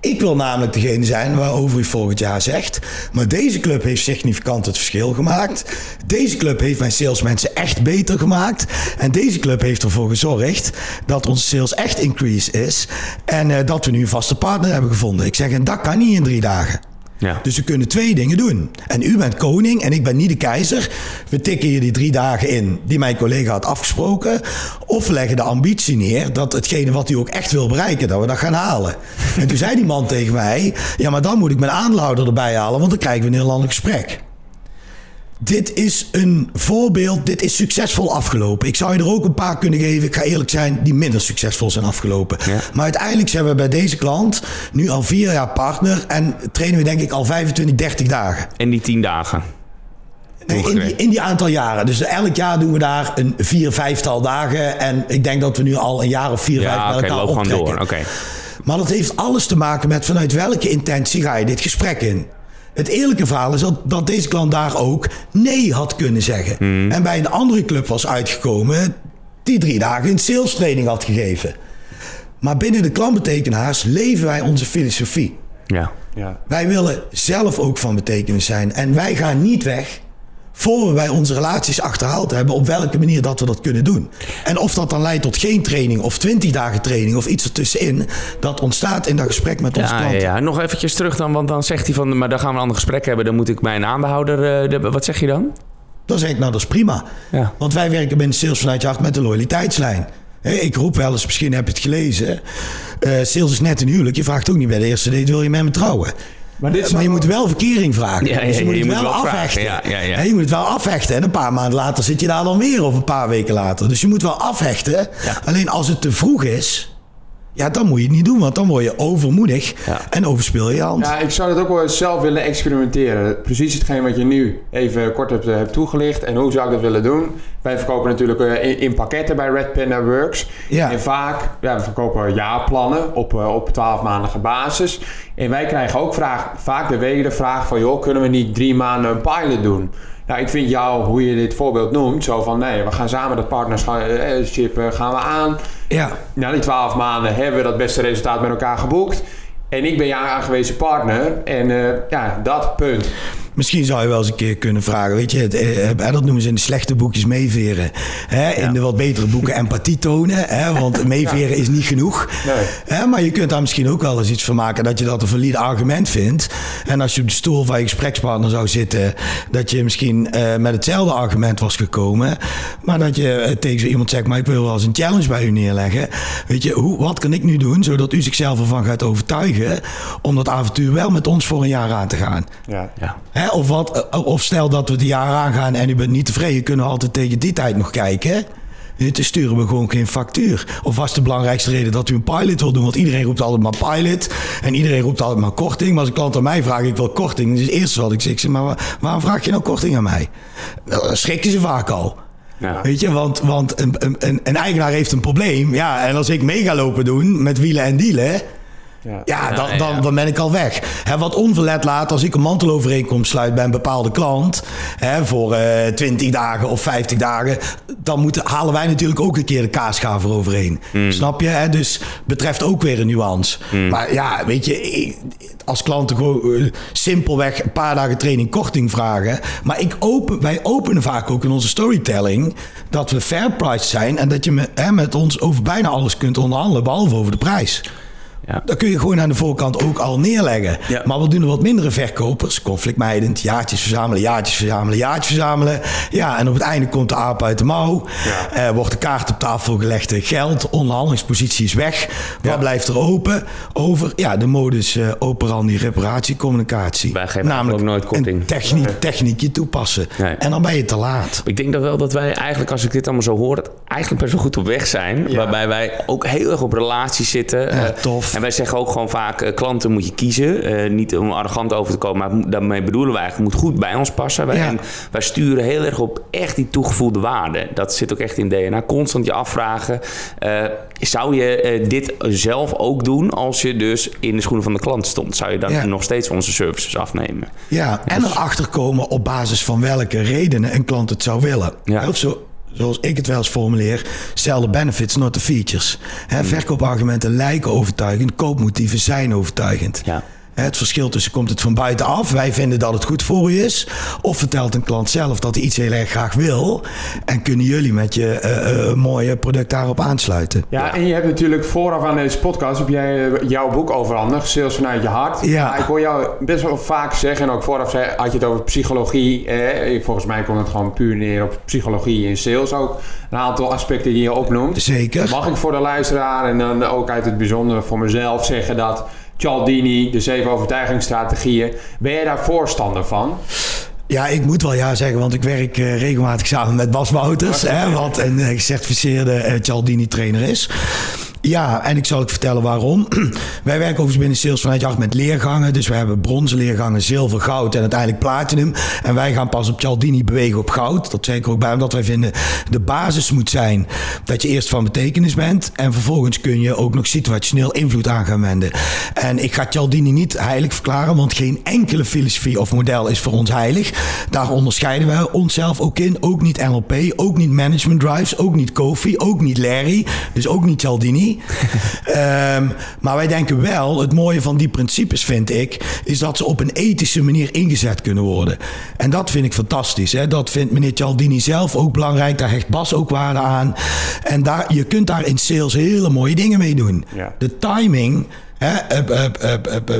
Speaker 1: Ik wil namelijk degene zijn waarover u volgend jaar zegt. Maar deze club heeft significant het verschil gemaakt. Deze club heeft mijn salesmensen echt beter gemaakt. En deze club heeft ervoor gezorgd dat onze sales echt increase is. En uh, dat we nu een vaste partner hebben gevonden. Ik zeg, en dat kan niet in drie dagen. Ja. Dus we kunnen twee dingen doen. En u bent koning en ik ben niet de keizer. We tikken hier die drie dagen in die mijn collega had afgesproken. Of leggen de ambitie neer dat hetgene wat u ook echt wil bereiken, dat we dat gaan halen. en toen zei die man tegen mij: Ja, maar dan moet ik mijn aanlouder erbij halen, want dan krijgen we een heel ander gesprek. Dit is een voorbeeld, dit is succesvol afgelopen. Ik zou je er ook een paar kunnen geven, ik ga eerlijk zijn, die minder succesvol zijn afgelopen. Maar uiteindelijk zijn we bij deze klant nu al vier jaar partner en trainen we denk ik al 25, 30 dagen.
Speaker 2: En die 10 dagen?
Speaker 1: Nee, in, die, in die aantal jaren. Dus elk jaar doen we daar een vier, vijftal dagen. En ik denk dat we nu al een jaar of vier, ja, vijf met elkaar loop optrekken. Gewoon door. Okay. Maar dat heeft alles te maken met vanuit welke intentie ga je dit gesprek in. Het eerlijke verhaal is dat, dat deze klant daar ook nee had kunnen zeggen. Hmm. En bij een andere club was uitgekomen die drie dagen een sales training had gegeven. Maar binnen de klantbetekenaars leven wij onze filosofie. Ja. Ja. Wij willen zelf ook van betekenis zijn. En wij gaan niet weg voor we bij onze relaties achterhaald hebben op welke manier dat we dat kunnen doen. En of dat dan leidt tot geen training of 20 dagen training of iets ertussenin, dat ontstaat in dat gesprek met onze ja, klanten.
Speaker 2: Ja, ja, nog eventjes terug dan, want dan zegt hij van, maar dan gaan we een ander gesprek hebben, dan moet ik mijn aandeelhouder, uh, wat zeg je dan?
Speaker 1: Dan zeg ik, nou dat is prima. Ja. Want wij werken binnen Sales vanuit je hart met de loyaliteitslijn. ik roep wel eens, misschien heb je het gelezen. Uh, sales is net een huwelijk. Je vraagt ook niet bij de eerste date, wil je met me trouwen? Maar, dit maar je moet wel verkering vragen. Ja, ja, dus je moet het wel, wel afhechten. Ja, ja, je moet het wel afhechten. En een paar maanden later zit je daar dan weer, of een paar weken later. Dus je moet wel afhechten. Alleen als het te vroeg is, ja, dan moet je het niet doen, want dan word je overmoedig en overspeel je hand.
Speaker 3: Ja, ik zou dat ook wel zelf willen experimenteren. Precies hetgeen wat je nu even kort hebt, hebt toegelicht. En hoe zou ik dat willen doen? Wij verkopen natuurlijk uh, in, pakketten bij Red Panda Works. Ja. En vaak, ja, we verkopen jaarplannen op, uh, op 12 maandige basis. En wij krijgen ook vraag, vaak de wegen de vraag van... joh, kunnen we niet drie maanden een pilot doen? Nou, ik vind jou, hoe je dit voorbeeld noemt, zo van nee, we gaan samen dat partnership eh, gaan we aan. Ja. Na die twaalf maanden hebben we dat beste resultaat met elkaar geboekt. En ik ben jouw aangewezen partner. En uh, ja, dat punt.
Speaker 1: Misschien zou je wel eens een keer kunnen vragen, weet je, het, eh, dat noemen ze in de slechte boekjes meeveren. Hè? In de wat betere boeken empathie tonen, hè? want meeveren is niet genoeg. Nee. Hè? Maar je kunt daar misschien ook wel eens iets van maken dat je dat een valide argument vindt. En als je op de stoel van je gesprekspartner zou zitten, dat je misschien uh, met hetzelfde argument was gekomen. Maar dat je tegen zo iemand zegt, maar ik wil wel eens een challenge bij u neerleggen. Weet je, hoe, wat kan ik nu doen zodat u zichzelf ervan gaat overtuigen om dat avontuur wel met ons voor een jaar aan te gaan? Ja. ja. Hè? Of, wat, eh, of stel dat we het jaar aangaan en u bent niet tevreden, kunnen we altijd tegen die tijd nog kijken. Te sturen we gewoon geen factuur. Of was de belangrijkste reden dat u een pilot wil doen? Want iedereen roept altijd maar pilot. En iedereen roept altijd maar korting. Maar als een klant aan mij vraagt, ik wil korting. Dus het eerste wat ik zeg, maar waarom vraag je nou korting aan mij? Dan schrikken ze vaak al. Ja. Weet je, want, want een, een, een, eigenaar heeft een probleem. Ja, en als ik mee ga lopen doen met wielen en dealen ja, ja, dan, dan, dan ben ik al weg. Hè, wat onverlet laat als ik een mantelovereenkomst sluit bij een bepaalde klant. Hè, voor uh, eh, 20 dagen of 50 dagen. Dan moeten, halen wij natuurlijk ook een keer de kaasschaver overheen. Hmm. Snap je? Hè? Dus betreft ook weer een nuance. Hmm. Maar ja, weet je, als klanten gewoon uh, simpelweg een paar dagen training korting vragen. Maar ik open, wij openen vaak ook in onze storytelling dat we fair price zijn. En dat je met, hè, met ons over bijna alles kunt onderhandelen, behalve over de prijs. Ja. Dat kun je gewoon aan de voorkant ook al neerleggen. Maar we doen er wat mindere verkopers. Conflictmijdend, jaartjes verzamelen, jaartjes verzamelen, jaartjes verzamelen. Ja, en op het einde komt de aap uit de mouw. Ja. Uh, wordt de kaart op tafel gelegd. Geld, onderhandelingspositie is weg. Wat blijft er open? Over ja, de modus uh, operandi reparatiecommunicatie.
Speaker 2: Wij geven Namelijk ook nooit korting.
Speaker 1: Techniek, techniekje toepassen. En dan ben je te laat.
Speaker 2: Ik denk dat wel dat wij eigenlijk, als ik dit allemaal zo hoor... eigenlijk best wel goed op weg zijn. Waarbij wij ook heel erg op relaties zitten.
Speaker 1: Ja, tof.
Speaker 2: En wij zeggen ook gewoon vaak, uh, klanten moet je kiezen. Uh, niet om arrogant over te komen, maar daarmee bedoelen wij eigenlijk, moet goed bij ons passen. Wij, wij sturen heel erg op echt die toegevoegde waarde. Dat zit ook echt in DNA. Constant je afvragen, uh, zou je dit zelf ook doen als je dus in de schoenen van de klant stond? Zou je dan nog steeds onze services afnemen?
Speaker 1: Ja, en erachter komen op basis van welke redenen een klant het zou willen. Ja. Of zo, zoals ik het wel eens formuleer, sell the benefits, not the features. Hè, hmm. verkoopargumenten lijken overtuigend, koopmotieven zijn overtuigend. Ja. Het verschil tussen komt het van buitenaf, wij vinden dat het goed voor u is, of vertelt een klant zelf dat hij iets heel erg graag wil en kunnen jullie met je uh, uh, mooie product daarop aansluiten.
Speaker 3: Ja, en je hebt natuurlijk vooraf aan deze podcast heb jij eh, jouw boek overhandigd, Sales vanuit je hart. Ja. ik hoor jou best wel vaak zeggen en ook vooraf zei, had je het over psychologie. Eh, volgens mij komt het gewoon puur neer op psychologie in sales ook. Een aantal aspecten die je opnoemt.
Speaker 1: Zeker.
Speaker 3: Mag ik voor de luisteraar en dan ook uit het bijzonder voor mezelf zeggen dat Cialdini, de zeven overtuigingsstrategieën. Ben jij daar voorstander van?
Speaker 1: Ja, ik moet wel ja zeggen, want ik werk uh, regelmatig samen met Bas Wouters, hè, wat een uh, gecertificeerde uh, Cialdini-trainer is. Ja, en ik zal ik vertellen waarom. Wij werken overigens binnen Sales vanuit Jacht met leergangen. Dus we hebben bronzen leergangen, zilver, goud en uiteindelijk platinum. En wij gaan pas op Cialdini bewegen op goud. Dat ik ook bij, omdat wij vinden de basis moet zijn dat je eerst van betekenis bent. En vervolgens kun je ook nog situationeel invloed aan gaan wenden. En ik ga Cialdini niet heilig verklaren, want geen enkele filosofie of model is voor ons heilig. Daar onderscheiden wij onszelf ook in. Ook niet NLP, ook niet Management Drives, ook niet Kofi, ook niet Larry. Dus ook niet Cialdini. Ehm, maar wij denken wel, het mooie van die principes vind ik, is dat ze op een ethische manier ingezet kunnen worden. En dat vind ik fantastisch. Hè? Dat vindt meneer Cialdini zelf ook belangrijk. Daar hecht Bas ook waarde aan. En daar, je kunt daar in sales hele mooie dingen mee doen. De timing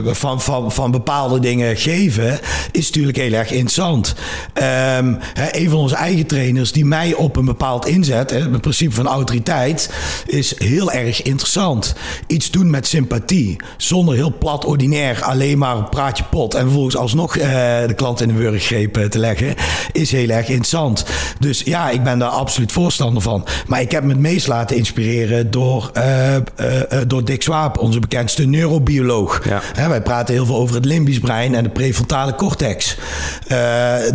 Speaker 1: van, van, van bepaalde dingen geven, is natuurlijk heel erg interessant. Um, een van onze eigen trainers die mij op een bepaald inzet, het principe van autoriteit, is heel erg interessant. Iets doen met sympathie, zonder heel plat ordinair alleen maar praatje pot en vervolgens alsnog de klant in de wurggreep te leggen, is heel erg interessant. Dus ja, ik ben daar absoluut voorstander van. Maar ik heb me het meest laten inspireren door, door Dick Swaap, onze bekendste neurobioloog. Ja. wij praten heel veel over het limbisch brein en de prefrontale cortex. Uh,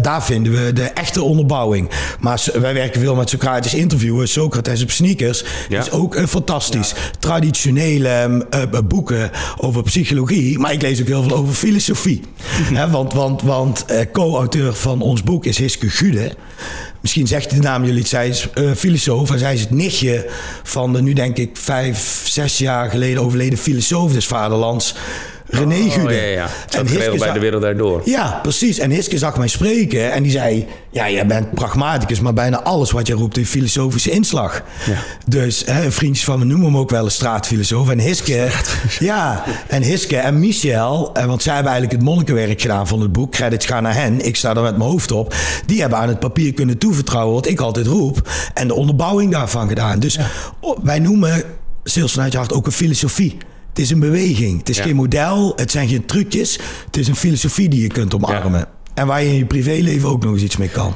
Speaker 1: daar vinden we de echte onderbouwing. Maar wij werken veel met Socrates interviewen. Socrates op sneakers ja. is ook uh, fantastisch. Traditionele uh, boeken over psychologie. Maar ik lees ook heel veel over filosofie. want want, want co-auteur van ons boek is Hiske Gude. Misschien zegt de naam jullie iets. Zij is uh, filosoof en zij is het nichtje van de nu denk ik vijf, zes jaar geleden overleden filosoof des vaderlands. René
Speaker 2: Oh,
Speaker 1: Gude.
Speaker 2: ja, ja. Zo
Speaker 1: En Hiske
Speaker 2: bij de wereld daardoor.
Speaker 1: Ja, precies. En Hiske zag mij spreken en die zei... Ja, jij bent pragmaticus, maar bijna alles wat je roept heeft filosofische inslag. Dus hè, vriendjes van me noemen hem ook wel een straatfilosoof. En Hiske... Ja, en Hiske en Michel, eh, want zij hebben eigenlijk het monnikenwerk gedaan van het boek. Credits gaan naar hen. Ik sta er met mijn hoofd op. Die hebben aan het papier kunnen toevertrouwen wat ik altijd roep. En de onderbouwing daarvan gedaan. Dus oh, wij noemen Sales vanuit je hart ook een filosofie. Het is een beweging. Het is
Speaker 2: Ja.
Speaker 1: geen model. Het zijn geen trucjes. Het is een filosofie die je kunt omarmen. En waar je in je privéleven ook nog eens iets mee kan.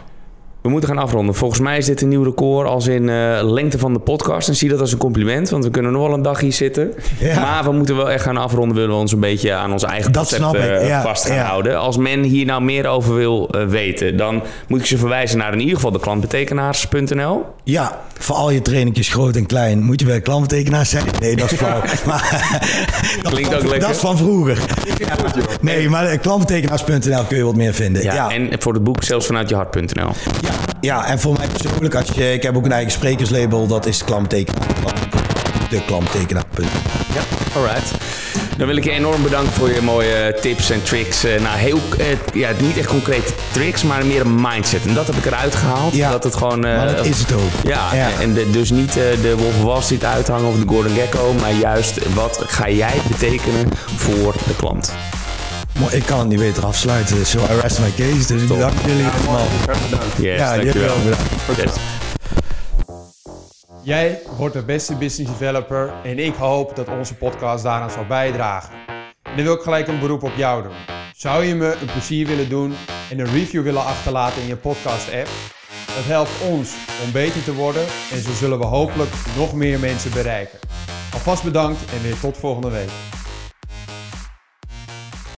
Speaker 2: We moeten gaan afronden. Volgens mij is dit een nieuw record als in eh, lengte van de podcast. En zie dat als een compliment, want we kunnen nog wel een dag hier zitten.
Speaker 1: Ja.
Speaker 2: Maar we moeten wel echt gaan afronden. Willen we ons een beetje aan ons eigen
Speaker 1: Dat
Speaker 2: concept eh,
Speaker 1: ja,
Speaker 2: vast gaan
Speaker 1: ja.
Speaker 2: houden. Als men hier nou meer over wil eh, weten, dan moet ik ze verwijzen naar in ieder geval de klantbetekenaars.nl.
Speaker 1: Ja, voor al je trainingjes groot en klein moet je bij klantbetekenaars zijn. Nee, dat is flauw. maar, dat
Speaker 2: Klinkt ook lekker.
Speaker 1: Dat is van vroeger. Nee, maar klantbetekenaars.nl kun je wat meer vinden.
Speaker 2: Ja,
Speaker 1: Ja,
Speaker 2: En voor het boek zelfs vanuit je hart.nl.
Speaker 1: ja, ja, en voor mij persoonlijk, als je, ik heb ook een eigen sprekerslabel, dat is klantbetekenaar. De klantbetekenaar.nl.
Speaker 2: Ja, alright. Dan wil ik je enorm bedanken voor je mooie tips en tricks. Eh, nou, heel, eh, ja, niet echt concrete tricks, maar meer een mindset. En dat heb ik eruit gehaald.
Speaker 1: Ja,
Speaker 2: dat het gewoon... eh,
Speaker 1: maar dat is het ook.
Speaker 2: Ja,
Speaker 1: Ja.
Speaker 2: en de- dus niet de Wolf Wall Street uithangen of de Gordon Gekko, maar juist wat ga jij betekenen voor de klant.
Speaker 1: Maar ik kan het niet beter afsluiten, so I rest my case. Dus ik bedank jullie allemaal.
Speaker 2: Yes,
Speaker 1: Ja, jullie
Speaker 2: dankjewel.
Speaker 1: wel bedankt.
Speaker 2: Yes.
Speaker 3: Jij wordt de beste business developer en ik hoop dat onze podcast daaraan zal bijdragen. En dan wil ik gelijk een beroep op jou doen. Zou je me een plezier willen doen en een review willen achterlaten in je podcast app? Dat helpt ons om beter te worden en zo zullen we hopelijk nog meer mensen bereiken. Alvast bedankt en weer tot volgende week.